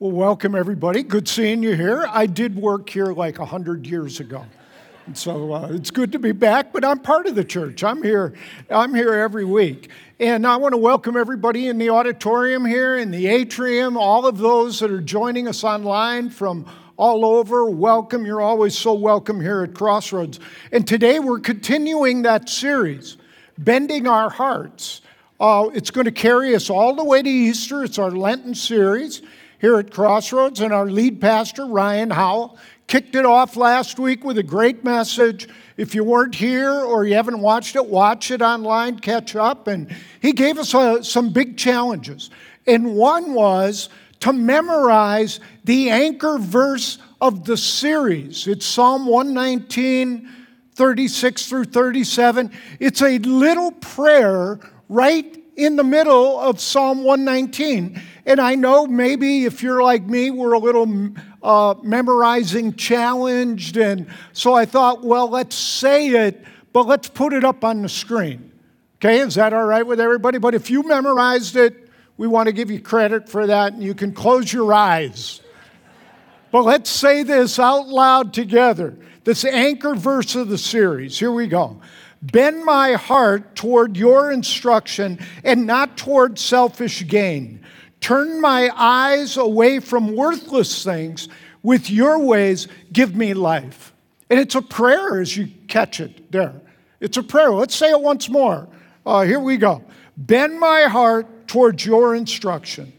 Well, welcome everybody. Good seeing you here. I did work here like 100 years ago. And so uh, it's good to be back, but I'm part of the church. I'm here. I'm here every week. And I want to welcome everybody in the auditorium here, in the atrium, all of those that are joining us online from all over. Welcome. You're always so welcome here at Crossroads. And today we're continuing that series, Bending Our Hearts. Uh, it's going to carry us all the way to Easter. It's our Lenten series here at Crossroads, and our lead pastor, Ryan Howell, kicked it off last week with a great message. If you weren't here or you haven't watched it, watch it online, catch up. And he gave us uh, some big challenges. And one was to memorize the anchor verse of the series. It's Psalm 119, 36 through 37. It's a little prayer right in the middle of Psalm 119. And I know maybe if you're like me, we're a little uh, memorizing challenged. And so I thought, well, let's say it, but let's put it up on the screen. Okay, is that all right with everybody? But if you memorized it, we want to give you credit for that, and you can close your eyes. But let's say this out loud together. This anchor verse of the series. Here we go. Bend my heart toward your instruction and not toward selfish gain. Turn my eyes away from worthless things. With your ways, give me life. And it's a prayer as you catch it there. It's a prayer. Let's say it once more. Uh, here we go. Bend my heart towards your instruction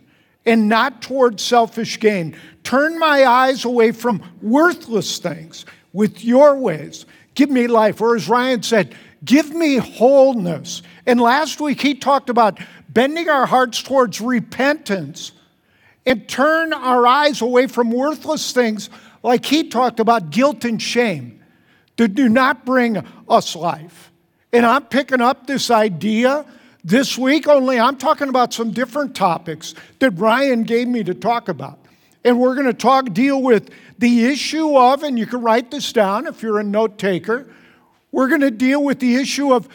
and not towards selfish gain. Turn my eyes away from worthless things with your ways. Give me life. Or as Ryan said, Give me wholeness. And last week he talked about bending our hearts towards repentance and turn our eyes away from worthless things like he talked about guilt and shame that do not bring us life. And I'm picking up this idea this week, only I'm talking about some different topics that Ryan gave me to talk about. And we're going to talk, deal with the issue of, and you can write this down if you're a note taker we're going to deal with the issue of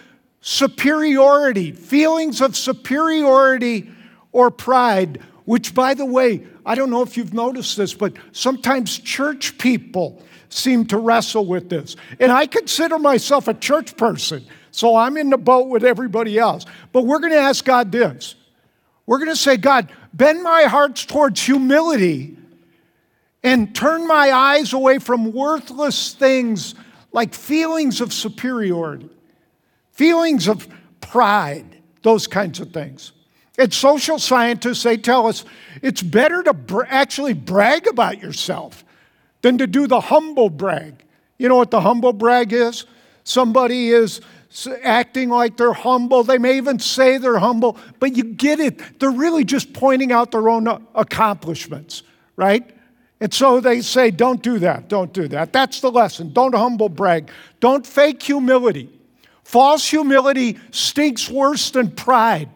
superiority, feelings of superiority or pride, which, by the way, I don't know if you've noticed this, but sometimes church people seem to wrestle with this. And I consider myself a church person, so I'm in the boat with everybody else. But we're going to ask God this we're going to say, God, bend my hearts towards humility and turn my eyes away from worthless things like feelings of superiority, feelings of pride, those kinds of things. And social scientists, they tell us it's better to actually brag about yourself than to do the humble brag. You know what the humble brag is? Somebody is acting like they're humble. They may even say they're humble, but you get it. They're really just pointing out their own uh, accomplishments, right? And so they say, don't do that, don't do that. That's the lesson. Don't humble brag. Don't fake humility. False humility stinks worse than pride.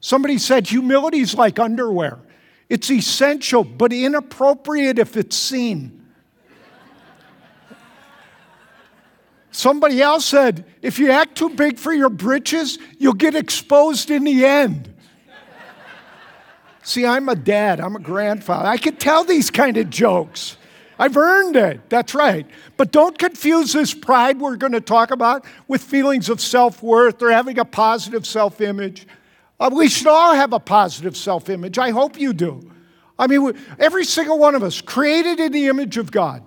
Somebody said humility is like underwear. It's essential, but inappropriate if it's seen. Somebody else said, if you act too big for your britches, you'll get exposed in the end. See, I'm a dad, I'm a grandfather. I can tell these kind of jokes. I've earned it. That's right. But don't confuse this pride we're going to talk about with feelings of self worth or having a positive self image. Uh, we should all have a positive self image. I hope you do. I mean, every single one of us created in the image of God.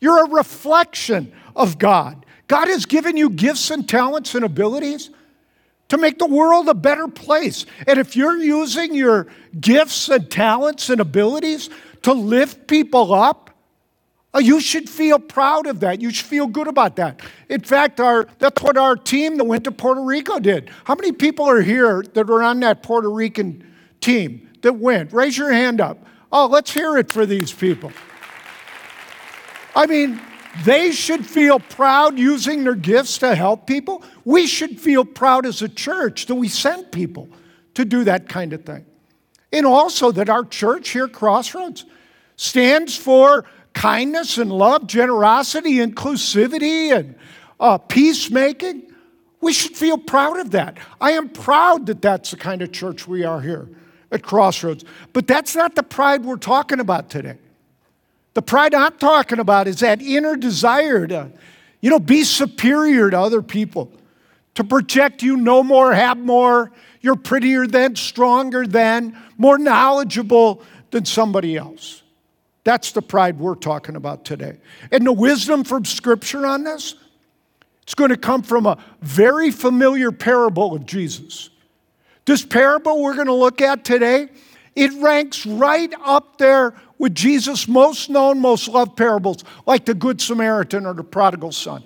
You're a reflection of God. God has given you gifts and talents and abilities to make the world a better place. And if you're using your gifts and talents and abilities to lift people up, uh, you should feel proud of that. You should feel good about that. In fact, our, that's what our team that went to Puerto Rico did. How many people are here that are on that Puerto Rican team that went? Raise your hand up. Oh, let's hear it for these people. I mean, they should feel proud using their gifts to help people. We should feel proud as a church that we sent people to do that kind of thing. And also that our church here, Crossroads, stands for kindness and love, generosity, inclusivity, and uh, peacemaking. We should feel proud of that. I am proud that that's the kind of church we are here at crossroads. But that's not the pride we're talking about today. The pride I'm talking about is that inner desire to, you know, be superior to other people, to project you know more, have more, you're prettier than, stronger than, more knowledgeable than somebody else. That's the pride we're talking about today. And the wisdom from Scripture on this, it's going to come from a very familiar parable of Jesus. This parable we're going to look at today, it ranks right up there with Jesus' most known, most loved parables, like the Good Samaritan or the prodigal son.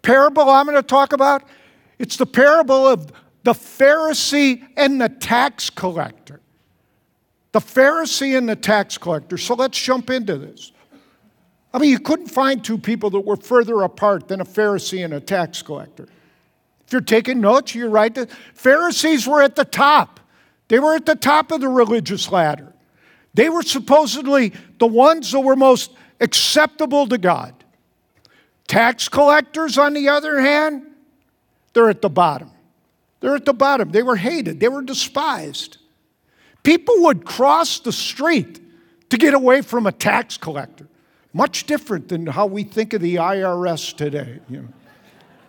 Parable I'm going to talk about, it's the parable of the Pharisee and the tax collector. The Pharisee and the tax collector. So let's jump into this. I mean, you couldn't find two people that were further apart than a Pharisee and a tax collector. If you're taking notes, you're right. The Pharisees were at the top, they were at the top of the religious ladder. They were supposedly the ones that were most acceptable to God. Tax collectors, on the other hand, they're at the bottom. They're at the bottom. They were hated, they were despised. People would cross the street to get away from a tax collector. Much different than how we think of the IRS today. You know.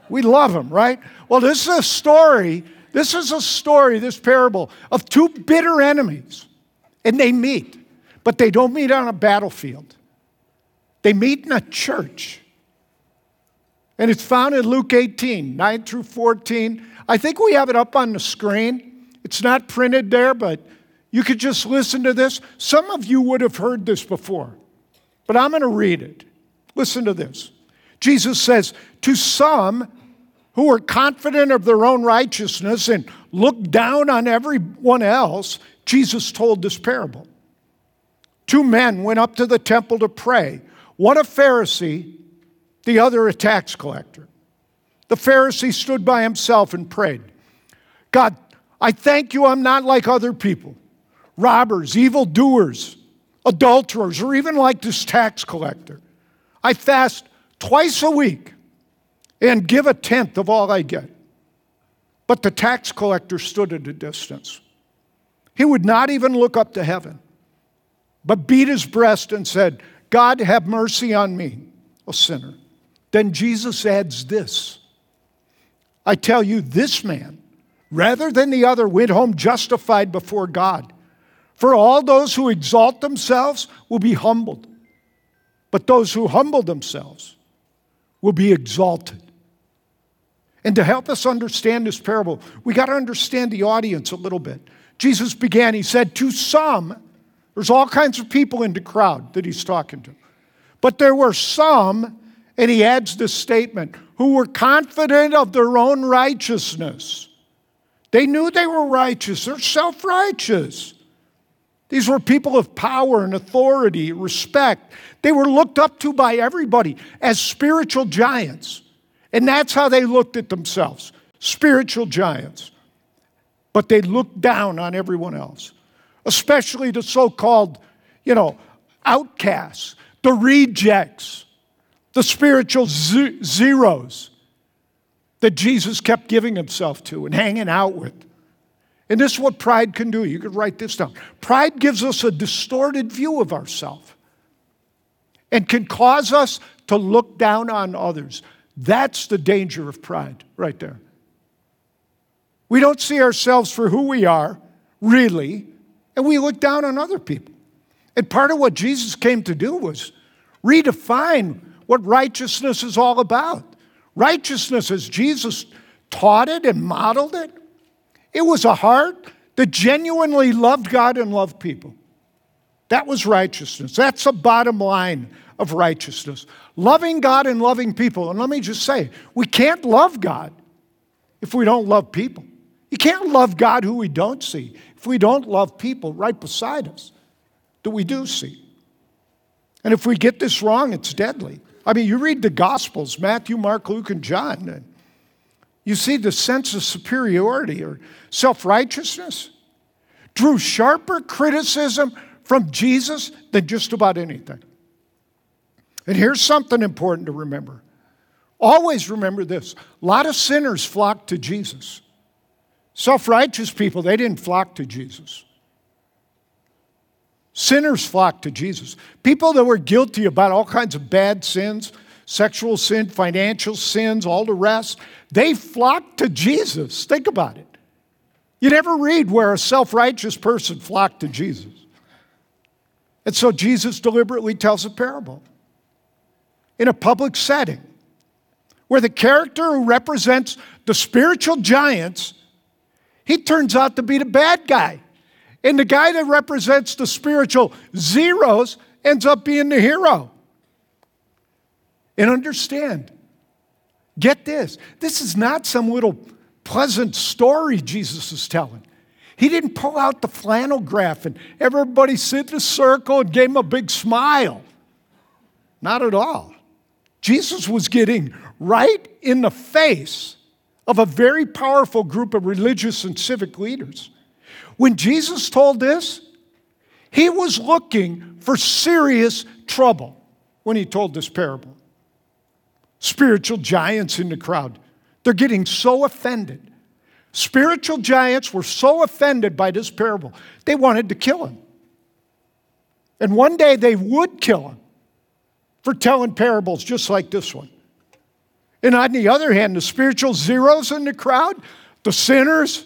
We love them, right? Well, this is a story. This is a story, this parable, of two bitter enemies. And they meet, but they don't meet on a battlefield. They meet in a church. And it's found in Luke 18, 9 through 14. I think we have it up on the screen. It's not printed there, but you could just listen to this. Some of you would have heard this before, but I'm going to read it. Listen to this. Jesus says, To some who are confident of their own righteousness and look down on everyone else, Jesus told this parable. Two men went up to the temple to pray, one a Pharisee, the other a tax collector. The Pharisee stood by himself and prayed God, I thank you I'm not like other people, robbers, evildoers, adulterers, or even like this tax collector. I fast twice a week and give a tenth of all I get. But the tax collector stood at a distance. He would not even look up to heaven, but beat his breast and said, God, have mercy on me, a sinner. Then Jesus adds this I tell you, this man, rather than the other, went home justified before God. For all those who exalt themselves will be humbled, but those who humble themselves will be exalted. And to help us understand this parable, we got to understand the audience a little bit. Jesus began, he said, To some, there's all kinds of people in the crowd that he's talking to. But there were some, and he adds this statement, who were confident of their own righteousness. They knew they were righteous, they're self righteous. These were people of power and authority, respect. They were looked up to by everybody as spiritual giants. And that's how they looked at themselves spiritual giants. But they looked down on everyone else, especially the so called, you know, outcasts, the rejects, the spiritual z- zeros that Jesus kept giving himself to and hanging out with. And this is what pride can do. You could write this down. Pride gives us a distorted view of ourselves and can cause us to look down on others. That's the danger of pride right there. We don't see ourselves for who we are, really, and we look down on other people. And part of what Jesus came to do was redefine what righteousness is all about. Righteousness, as Jesus taught it and modeled it, it was a heart that genuinely loved God and loved people. That was righteousness. That's the bottom line of righteousness. Loving God and loving people. And let me just say, we can't love God if we don't love people. You can't love God who we don't see if we don't love people right beside us that we do see. And if we get this wrong, it's deadly. I mean, you read the Gospels Matthew, Mark, Luke, and John, and you see the sense of superiority or self righteousness drew sharper criticism from Jesus than just about anything. And here's something important to remember. Always remember this a lot of sinners flocked to Jesus. Self righteous people, they didn't flock to Jesus. Sinners flocked to Jesus. People that were guilty about all kinds of bad sins, sexual sin, financial sins, all the rest, they flocked to Jesus. Think about it. You never read where a self righteous person flocked to Jesus. And so Jesus deliberately tells a parable in a public setting where the character who represents the spiritual giants, he turns out to be the bad guy. And the guy that represents the spiritual zeros ends up being the hero. And understand, get this this is not some little pleasant story Jesus is telling. He didn't pull out the flannel graph and everybody sit in a circle and gave him a big smile. Not at all. Jesus was getting right in the face of a very powerful group of religious and civic leaders. When Jesus told this, he was looking for serious trouble when he told this parable. Spiritual giants in the crowd, they're getting so offended. Spiritual giants were so offended by this parable, they wanted to kill him. And one day they would kill him for telling parables just like this one. And on the other hand, the spiritual zeros in the crowd, the sinners,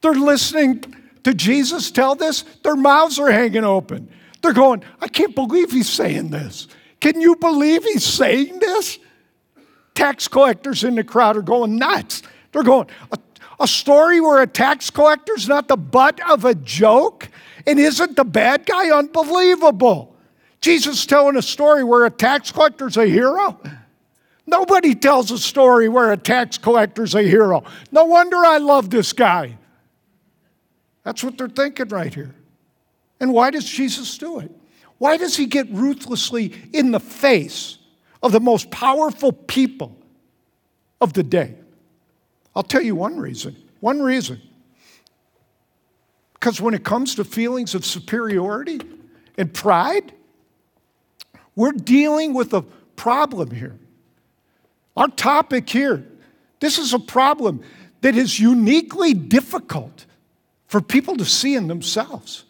they're listening to Jesus tell this, their mouths are hanging open. They're going, I can't believe he's saying this. Can you believe he's saying this? Tax collectors in the crowd are going nuts. They're going, a, a story where a tax collector's not the butt of a joke and isn't the bad guy unbelievable. Jesus telling a story where a tax collector's a hero? Nobody tells a story where a tax collector's a hero. No wonder I love this guy. That's what they're thinking right here. And why does Jesus do it? Why does he get ruthlessly in the face of the most powerful people of the day? I'll tell you one reason. One reason. Because when it comes to feelings of superiority and pride, we're dealing with a problem here. Our topic here, this is a problem that is uniquely difficult for people to see in themselves,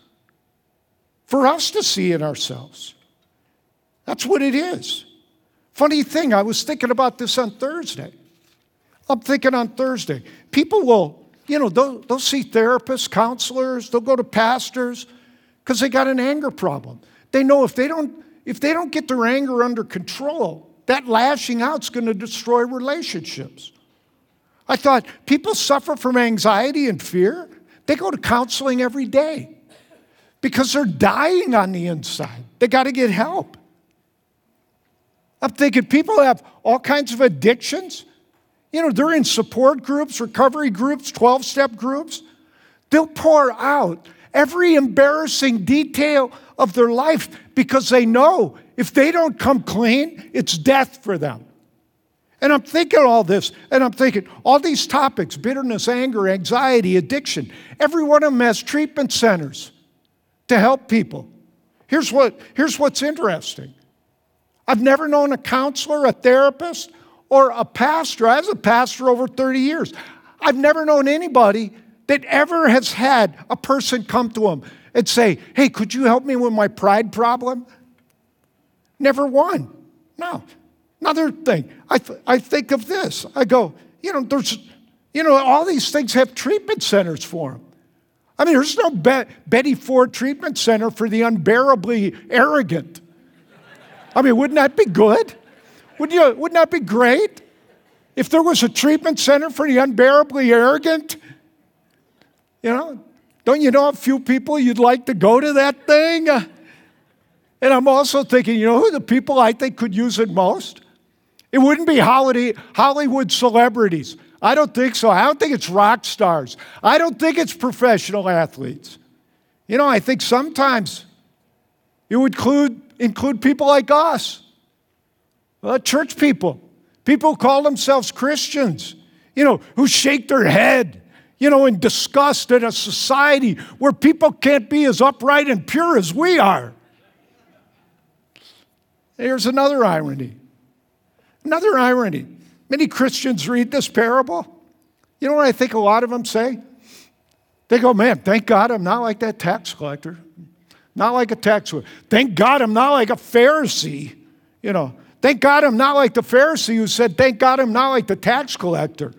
for us to see in ourselves. That's what it is. Funny thing, I was thinking about this on Thursday. I'm thinking on Thursday, people will, you know, they'll, they'll see therapists, counselors, they'll go to pastors because they got an anger problem. They know if they don't if they don't get their anger under control, that lashing out is going to destroy relationships. I thought people suffer from anxiety and fear. They go to counseling every day because they're dying on the inside. They got to get help. I'm thinking people have all kinds of addictions. You know, they're in support groups, recovery groups, 12 step groups. They'll pour out every embarrassing detail of their life because they know if they don't come clean, it's death for them. And I'm thinking all this, and I'm thinking all these topics bitterness, anger, anxiety, addiction every one of them has treatment centers to help people. Here's, what, here's what's interesting I've never known a counselor, a therapist, or a pastor. I was a pastor over 30 years. I've never known anybody that ever has had a person come to him and say, Hey, could you help me with my pride problem? Never one. No. Another thing, I, th- I think of this. I go, you know, there's, you know, all these things have treatment centers for them. I mean, there's no Be- Betty Ford treatment center for the unbearably arrogant. I mean, wouldn't that be good? Would you, wouldn't that be great? If there was a treatment center for the unbearably arrogant, you know, don't you know a few people you'd like to go to that thing? And I'm also thinking, you know who the people I think could use it most? It wouldn't be Hollywood celebrities. I don't think so. I don't think it's rock stars. I don't think it's professional athletes. You know, I think sometimes it would include, include people like us, uh, church people, people who call themselves Christians, you know, who shake their head, you know, in disgust at a society where people can't be as upright and pure as we are. Here's another irony Another irony many Christians read this parable. You know what I think a lot of them say? They go, man, thank God I'm not like that tax collector. not like a tax collector. Thank God I'm not like a Pharisee. You know, thank God I'm not like the Pharisee who said, Thank God I'm not like the tax collector.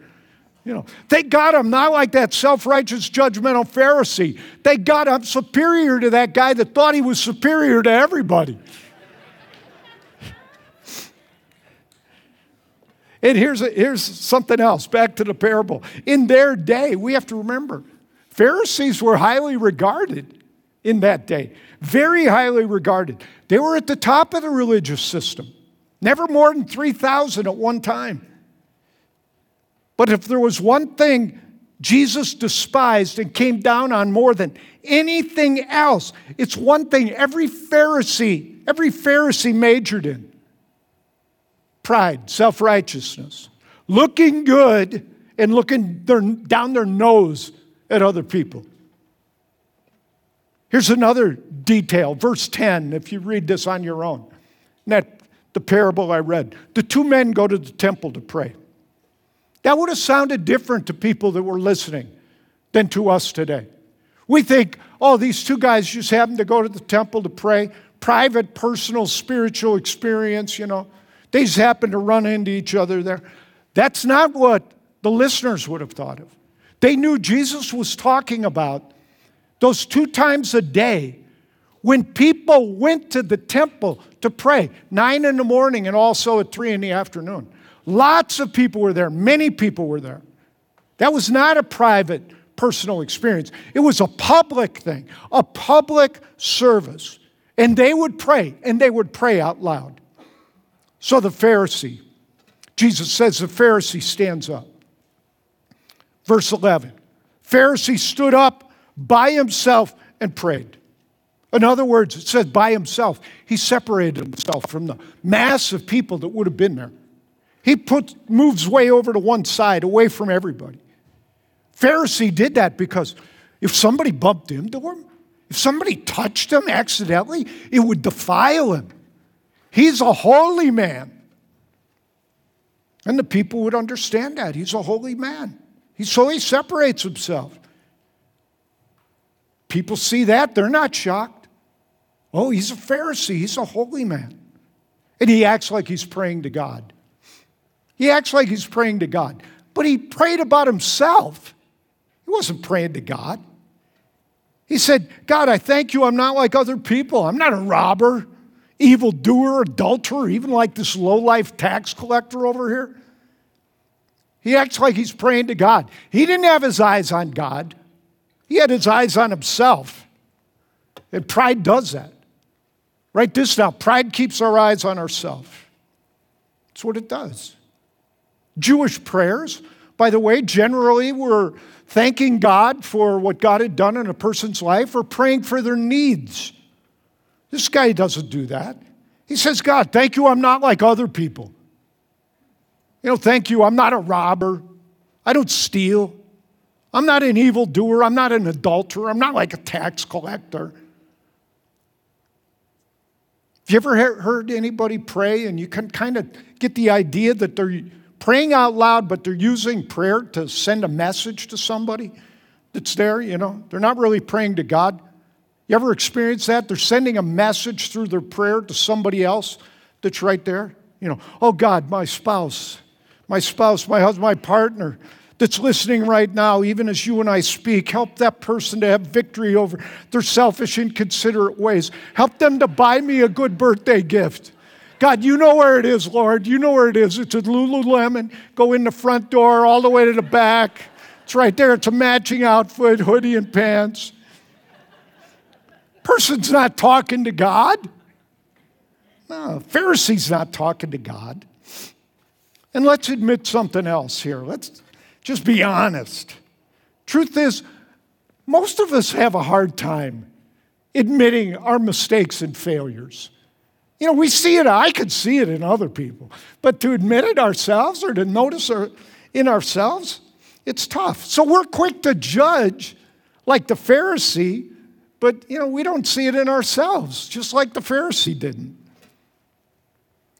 You know, thank God I'm not like that self righteous, judgmental Pharisee. Thank God I'm superior to that guy that thought he was superior to everybody. And here's, a, here's something else back to the parable. In their day, we have to remember, Pharisees were highly regarded in that day, very highly regarded. They were at the top of the religious system, never more than 3,000 at one time. But if there was one thing Jesus despised and came down on more than anything else, it's one thing every Pharisee, every Pharisee majored in pride, self righteousness, looking good and looking their, down their nose at other people. Here's another detail, verse 10, if you read this on your own. That the parable I read. The two men go to the temple to pray. That would have sounded different to people that were listening than to us today. We think, oh, these two guys just happened to go to the temple to pray, private, personal, spiritual experience, you know. They just happened to run into each other there. That's not what the listeners would have thought of. They knew Jesus was talking about those two times a day when people went to the temple to pray, nine in the morning and also at three in the afternoon. Lots of people were there, many people were there. That was not a private, personal experience, it was a public thing, a public service. And they would pray, and they would pray out loud. So the Pharisee, Jesus says the Pharisee stands up. Verse 11 Pharisee stood up by himself and prayed. In other words, it says by himself. He separated himself from the mass of people that would have been there. He puts, moves way over to one side, away from everybody. Pharisee did that because if somebody bumped into him, if somebody touched him accidentally, it would defile him. He's a holy man. And the people would understand that. He's a holy man. He, so he separates himself. People see that, they're not shocked. Oh, he's a Pharisee, he's a holy man. And he acts like he's praying to God. He acts like he's praying to God. But he prayed about himself. He wasn't praying to God. He said, God, I thank you. I'm not like other people. I'm not a robber, evildoer, adulterer, even like this low life tax collector over here. He acts like he's praying to God. He didn't have his eyes on God, he had his eyes on himself. And pride does that. Write this down pride keeps our eyes on ourselves. That's what it does. Jewish prayers, by the way, generally were thanking God for what God had done in a person's life or praying for their needs. This guy doesn't do that. He says, God, thank you, I'm not like other people. You know, thank you, I'm not a robber. I don't steal. I'm not an evildoer. I'm not an adulterer. I'm not like a tax collector. Have you ever heard anybody pray and you can kind of get the idea that they're praying out loud, but they're using prayer to send a message to somebody that's there, you know? They're not really praying to God. You ever experience that? They're sending a message through their prayer to somebody else that's right there. You know, oh God, my spouse, my spouse, my husband, my partner that's listening right now, even as you and I speak, help that person to have victory over their selfish, inconsiderate ways. Help them to buy me a good birthday gift. God, you know where it is, Lord. You know where it is. It's at Lululemon. Go in the front door all the way to the back. It's right there. It's a matching outfit, hoodie and pants. Person's not talking to God. No, Pharisee's not talking to God. And let's admit something else here. Let's just be honest. Truth is, most of us have a hard time admitting our mistakes and failures. You know, we see it, I could see it in other people, but to admit it ourselves or to notice it in ourselves, it's tough. So we're quick to judge like the Pharisee, but you know, we don't see it in ourselves, just like the Pharisee didn't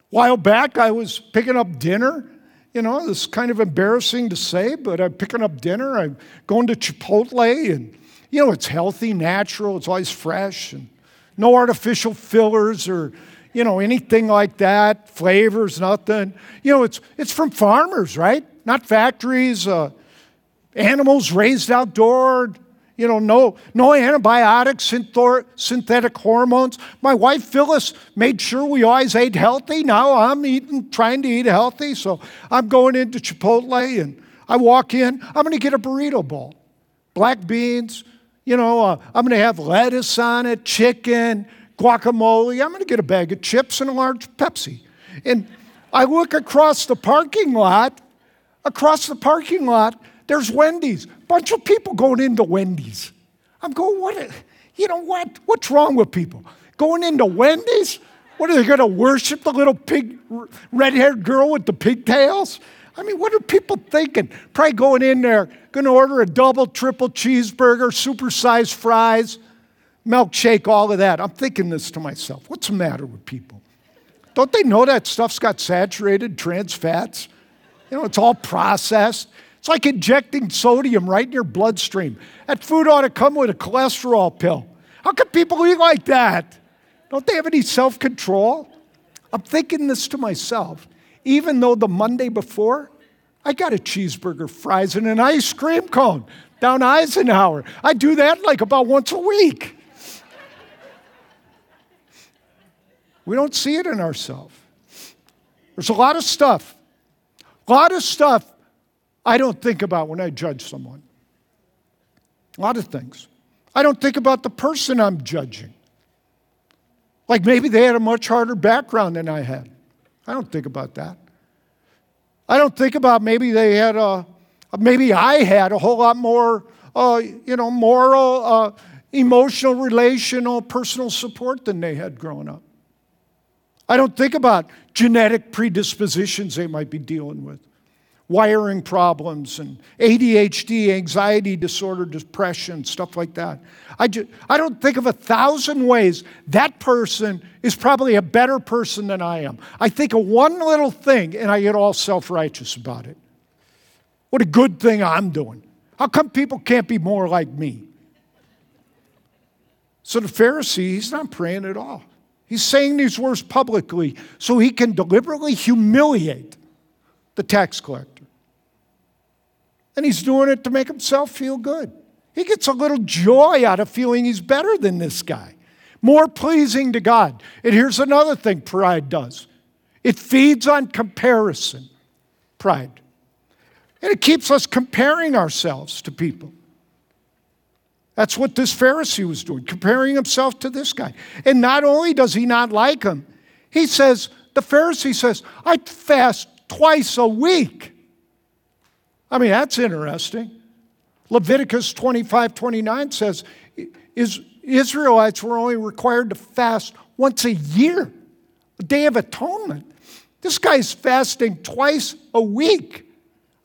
while back, I was picking up dinner. You know, it's kind of embarrassing to say, but I'm picking up dinner. I'm going to Chipotle, and, you know, it's healthy, natural, it's always fresh, and no artificial fillers or you know anything like that, flavors, nothing. You know, it's it's from farmers, right? Not factories. Uh, animals raised outdoor. You know, no, no antibiotics, synthetic hormones. My wife Phyllis made sure we always ate healthy. Now I'm eating, trying to eat healthy. So I'm going into Chipotle and I walk in. I'm going to get a burrito bowl, black beans. You know, uh, I'm going to have lettuce on it, chicken, guacamole. I'm going to get a bag of chips and a large Pepsi. And I look across the parking lot. Across the parking lot, there's Wendy's. Bunch of people going into Wendy's. I'm going, what? You know what? What's wrong with people? Going into Wendy's? What are they going to worship the little pig, red haired girl with the pigtails? I mean, what are people thinking? Probably going in there, going to order a double, triple cheeseburger, supersized fries, milkshake, all of that. I'm thinking this to myself. What's the matter with people? Don't they know that stuff's got saturated trans fats? You know, it's all processed. It's like injecting sodium right in your bloodstream. That food ought to come with a cholesterol pill. How can people eat like that? Don't they have any self control? I'm thinking this to myself. Even though the Monday before, I got a cheeseburger, fries, and an ice cream cone down Eisenhower. I do that like about once a week. We don't see it in ourselves. There's a lot of stuff, a lot of stuff I don't think about when I judge someone. A lot of things. I don't think about the person I'm judging. Like maybe they had a much harder background than I had. I don't think about that. I don't think about maybe they had a, maybe I had a whole lot more, uh, you know, moral, uh, emotional, relational, personal support than they had growing up. I don't think about genetic predispositions they might be dealing with wiring problems and ADHD, anxiety disorder, depression, stuff like that. I, just, I don't think of a thousand ways that person is probably a better person than I am. I think of one little thing and I get all self righteous about it. What a good thing I'm doing. How come people can't be more like me? So the Pharisee, he's not praying at all. He's saying these words publicly so he can deliberately humiliate the tax collector. And he's doing it to make himself feel good. He gets a little joy out of feeling he's better than this guy, more pleasing to God. And here's another thing pride does it feeds on comparison. Pride. And it keeps us comparing ourselves to people. That's what this Pharisee was doing, comparing himself to this guy. And not only does he not like him, he says, the Pharisee says, I fast twice a week. I mean, that's interesting. Leviticus 25 29 says is, Israelites were only required to fast once a year, a day of atonement. This guy's fasting twice a week.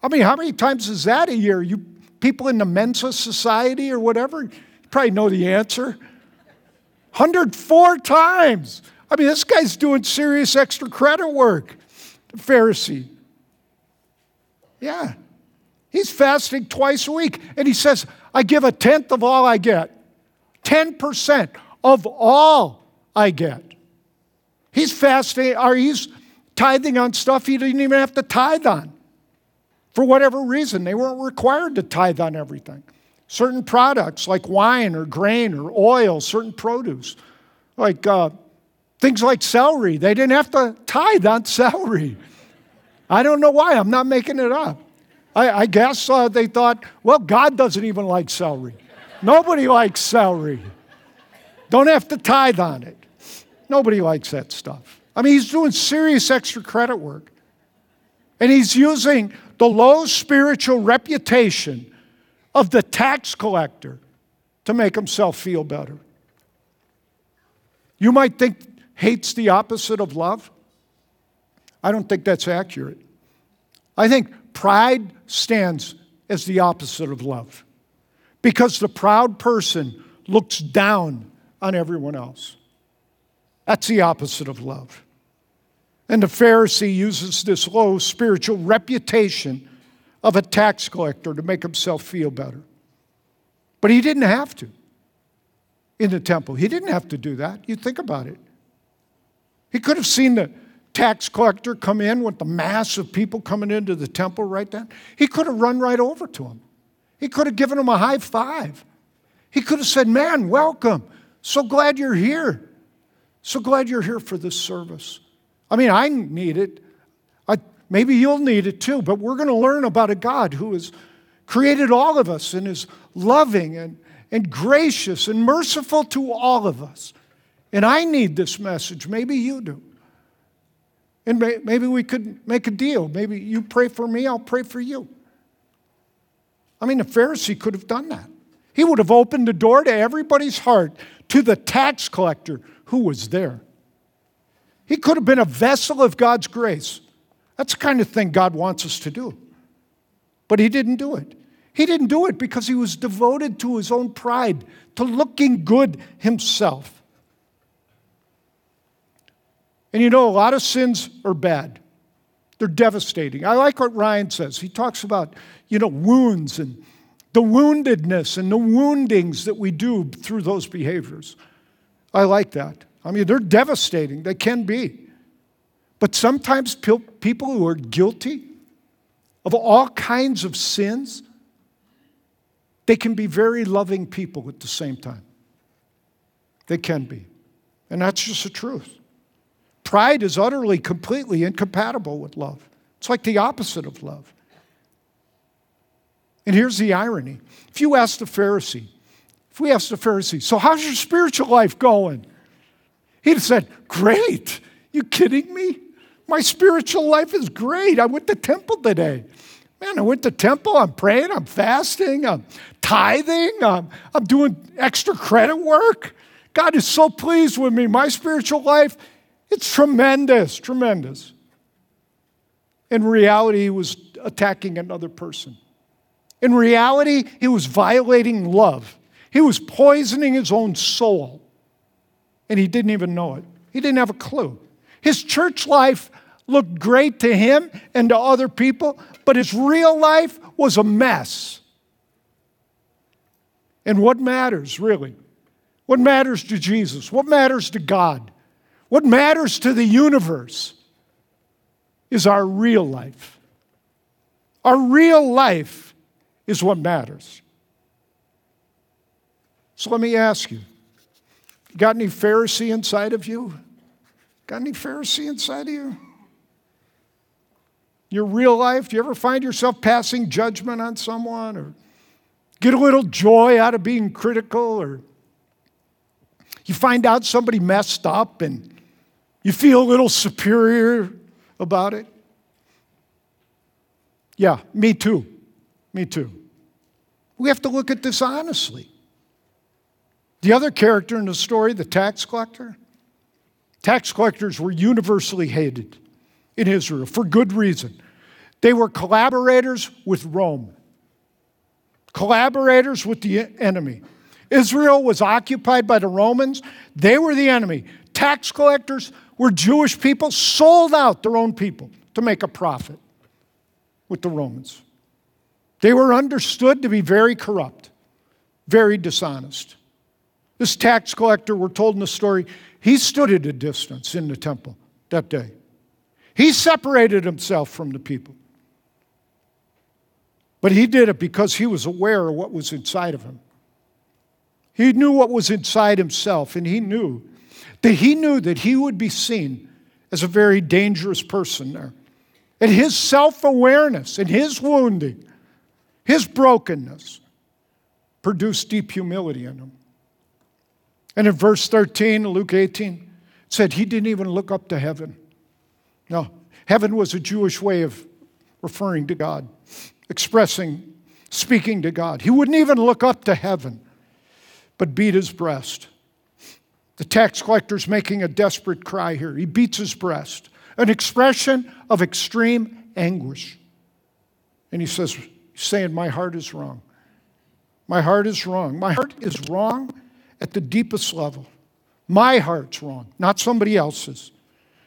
I mean, how many times is that a year? You people in the Mensa Society or whatever, probably know the answer. 104 times. I mean, this guy's doing serious extra credit work. The Pharisee. Yeah. He's fasting twice a week. And he says, I give a tenth of all I get. 10% of all I get. He's fasting, or he's tithing on stuff he didn't even have to tithe on. For whatever reason, they weren't required to tithe on everything. Certain products like wine or grain or oil, certain produce, like uh, things like celery, they didn't have to tithe on celery. I don't know why, I'm not making it up. I, I guess uh, they thought, well, God doesn't even like celery. Nobody likes celery. Don't have to tithe on it. Nobody likes that stuff. I mean, he's doing serious extra credit work. And he's using the low spiritual reputation of the tax collector to make himself feel better. You might think hate's the opposite of love. I don't think that's accurate. I think Pride stands as the opposite of love because the proud person looks down on everyone else. That's the opposite of love. And the Pharisee uses this low spiritual reputation of a tax collector to make himself feel better. But he didn't have to. in the temple. He didn't have to do that. You think about it. He could have seen the tax collector come in with the mass of people coming into the temple right then. He could have run right over to him. He could have given him a high five. He could have said, Man, welcome. So glad you're here. So glad you're here for this service. I mean, I need it. I, maybe you'll need it too, but we're going to learn about a God who has created all of us and is loving and, and gracious and merciful to all of us. And I need this message. Maybe you do. And maybe we could make a deal. Maybe you pray for me, I'll pray for you. I mean, the Pharisee could have done that. He would have opened the door to everybody's heart, to the tax collector who was there. He could have been a vessel of God's grace. That's the kind of thing God wants us to do. But he didn't do it. He didn't do it because he was devoted to his own pride, to looking good himself. And you know, a lot of sins are bad. They're devastating. I like what Ryan says. He talks about, you know, wounds and the woundedness and the woundings that we do through those behaviors. I like that. I mean, they're devastating. They can be. But sometimes people who are guilty of all kinds of sins, they can be very loving people at the same time. They can be. And that's just the truth. Pride is utterly, completely incompatible with love. It's like the opposite of love. And here's the irony. If you ask the Pharisee, if we asked the Pharisee, so how's your spiritual life going? He'd have said, Great. You kidding me? My spiritual life is great. I went to temple today. Man, I went to temple. I'm praying. I'm fasting. I'm tithing. I'm, I'm doing extra credit work. God is so pleased with me. My spiritual life it's tremendous, tremendous. In reality, he was attacking another person. In reality, he was violating love. He was poisoning his own soul. And he didn't even know it. He didn't have a clue. His church life looked great to him and to other people, but his real life was a mess. And what matters, really? What matters to Jesus? What matters to God? What matters to the universe is our real life. Our real life is what matters. So let me ask you got any Pharisee inside of you? Got any Pharisee inside of you? Your real life, do you ever find yourself passing judgment on someone or get a little joy out of being critical or you find out somebody messed up and you feel a little superior about it? Yeah, me too. Me too. We have to look at this honestly. The other character in the story, the tax collector, tax collectors were universally hated in Israel for good reason. They were collaborators with Rome, collaborators with the enemy. Israel was occupied by the Romans, they were the enemy. Tax collectors were Jewish people sold out their own people to make a profit with the Romans. They were understood to be very corrupt, very dishonest. This tax collector, we're told in the story, he stood at a distance in the temple that day. He separated himself from the people. But he did it because he was aware of what was inside of him. He knew what was inside himself, and he knew that he knew that he would be seen as a very dangerous person there. And his self awareness and his wounding, his brokenness, produced deep humility in him. And in verse 13, Luke 18, it said he didn't even look up to heaven. No, heaven was a Jewish way of referring to God, expressing, speaking to God. He wouldn't even look up to heaven, but beat his breast the tax collector's making a desperate cry here. He beats his breast, an expression of extreme anguish. And he says, saying, My heart is wrong. My heart is wrong. My heart is wrong at the deepest level. My heart's wrong, not somebody else's.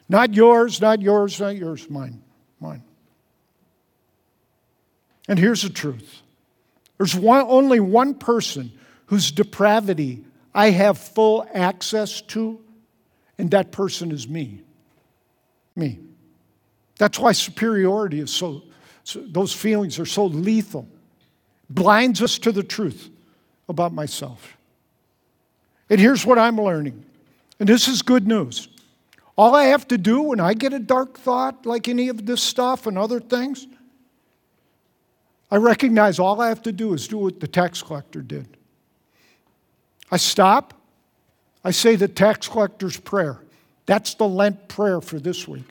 Not yours, not yours, not yours, mine, mine. And here's the truth there's one, only one person whose depravity I have full access to, and that person is me. Me. That's why superiority is so, so those feelings are so lethal. Blinds us to the truth about myself. And here's what I'm learning, and this is good news. All I have to do when I get a dark thought, like any of this stuff and other things, I recognize all I have to do is do what the tax collector did. I stop, I say the tax collector's prayer. That's the Lent prayer for this week.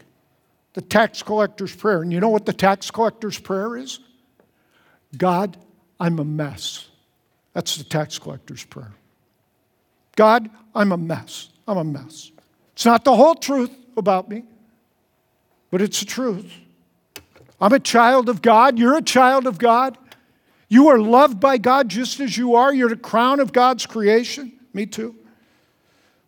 The tax collector's prayer. And you know what the tax collector's prayer is? God, I'm a mess. That's the tax collector's prayer. God, I'm a mess. I'm a mess. It's not the whole truth about me, but it's the truth. I'm a child of God. You're a child of God. You are loved by God just as you are. You're the crown of God's creation. Me too.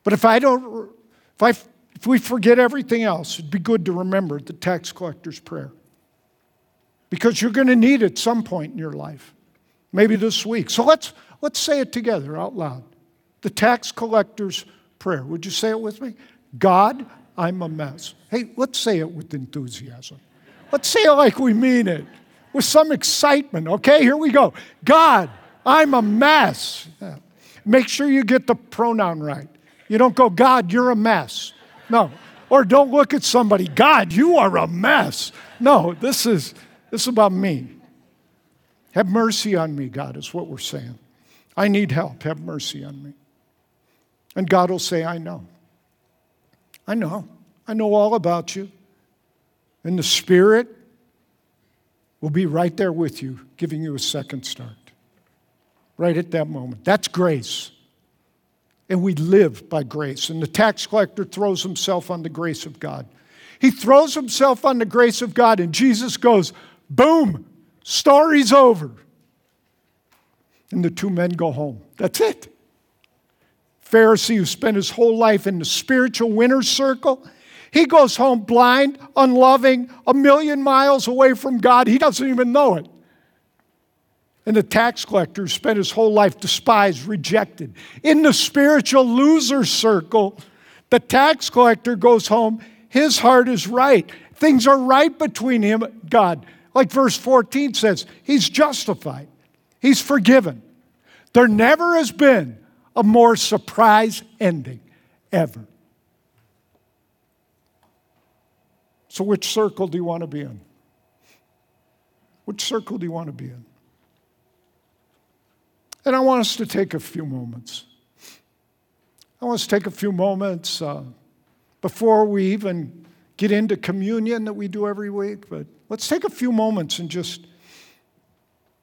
But if I don't, if, I, if we forget everything else, it'd be good to remember the tax collector's prayer. Because you're going to need it some point in your life, maybe this week. So let's, let's say it together out loud. The tax collector's prayer. Would you say it with me? God, I'm a mess. Hey, let's say it with enthusiasm. Let's say it like we mean it, with some excitement. Okay, here we go. God, I'm a mess. Make sure you get the pronoun right. You don't go, God, you're a mess. No. Or don't look at somebody, God, you are a mess. No, this is this is about me. Have mercy on me, God, is what we're saying. I need help. Have mercy on me. And God will say, I know. I know. I know all about you. And the Spirit will be right there with you, giving you a second start. Right at that moment. That's grace. And we live by grace. And the tax collector throws himself on the grace of God. He throws himself on the grace of God, and Jesus goes, boom, story's over. And the two men go home. That's it. Pharisee who spent his whole life in the spiritual winner's circle he goes home blind, unloving, a million miles away from God. He doesn't even know it. And the tax collector spent his whole life despised, rejected. In the spiritual loser circle, the tax collector goes home. His heart is right. Things are right between him and God. Like verse 14 says, he's justified, he's forgiven. There never has been a more surprise ending, ever. So, which circle do you want to be in? Which circle do you want to be in? And I want us to take a few moments. I want us to take a few moments uh, before we even get into communion that we do every week, but let's take a few moments and just,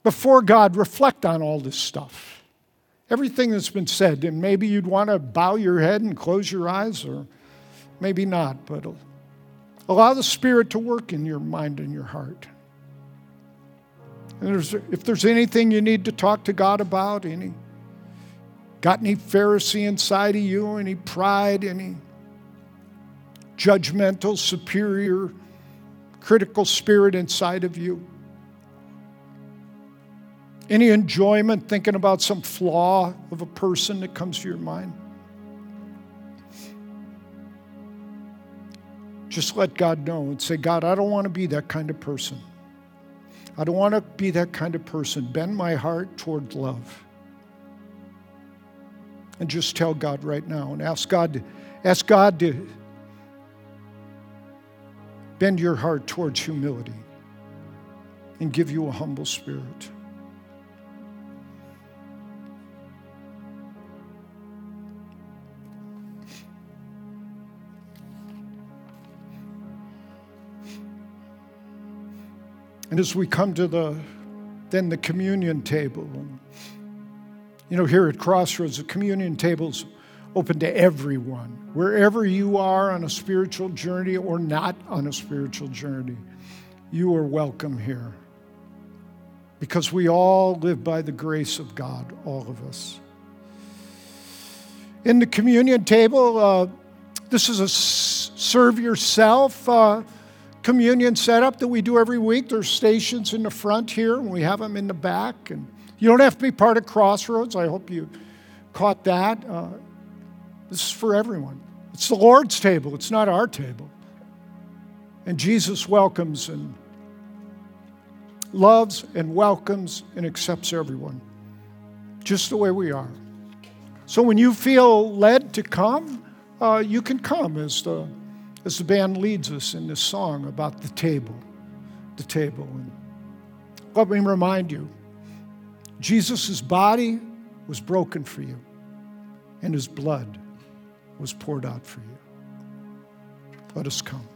before God, reflect on all this stuff. Everything that's been said, and maybe you'd want to bow your head and close your eyes, or maybe not, but Allow the Spirit to work in your mind and your heart. And there's, if there's anything you need to talk to God about, any got any Pharisee inside of you, any pride, any judgmental, superior, critical spirit inside of you, any enjoyment thinking about some flaw of a person that comes to your mind. Just let God know and say, God, I don't want to be that kind of person. I don't want to be that kind of person. Bend my heart toward love. And just tell God right now and ask God to, ask God to bend your heart towards humility and give you a humble spirit. And as we come to the then the communion table, you know, here at Crossroads, the communion table's open to everyone, wherever you are on a spiritual journey or not on a spiritual journey, you are welcome here. Because we all live by the grace of God, all of us. In the communion table, uh, this is a serve yourself. Uh, communion setup that we do every week. There's stations in the front here, and we have them in the back. And you don't have to be part of Crossroads. I hope you caught that, uh, this is for everyone. It's the Lord's table, it's not our table. And Jesus welcomes and loves and welcomes and accepts everyone just the way we are. So when you feel led to come, uh, you can come as the, as the band leads us in this song about the table. The table. And let me remind you Jesus' body was broken for you, and his blood was poured out for you. Let us come.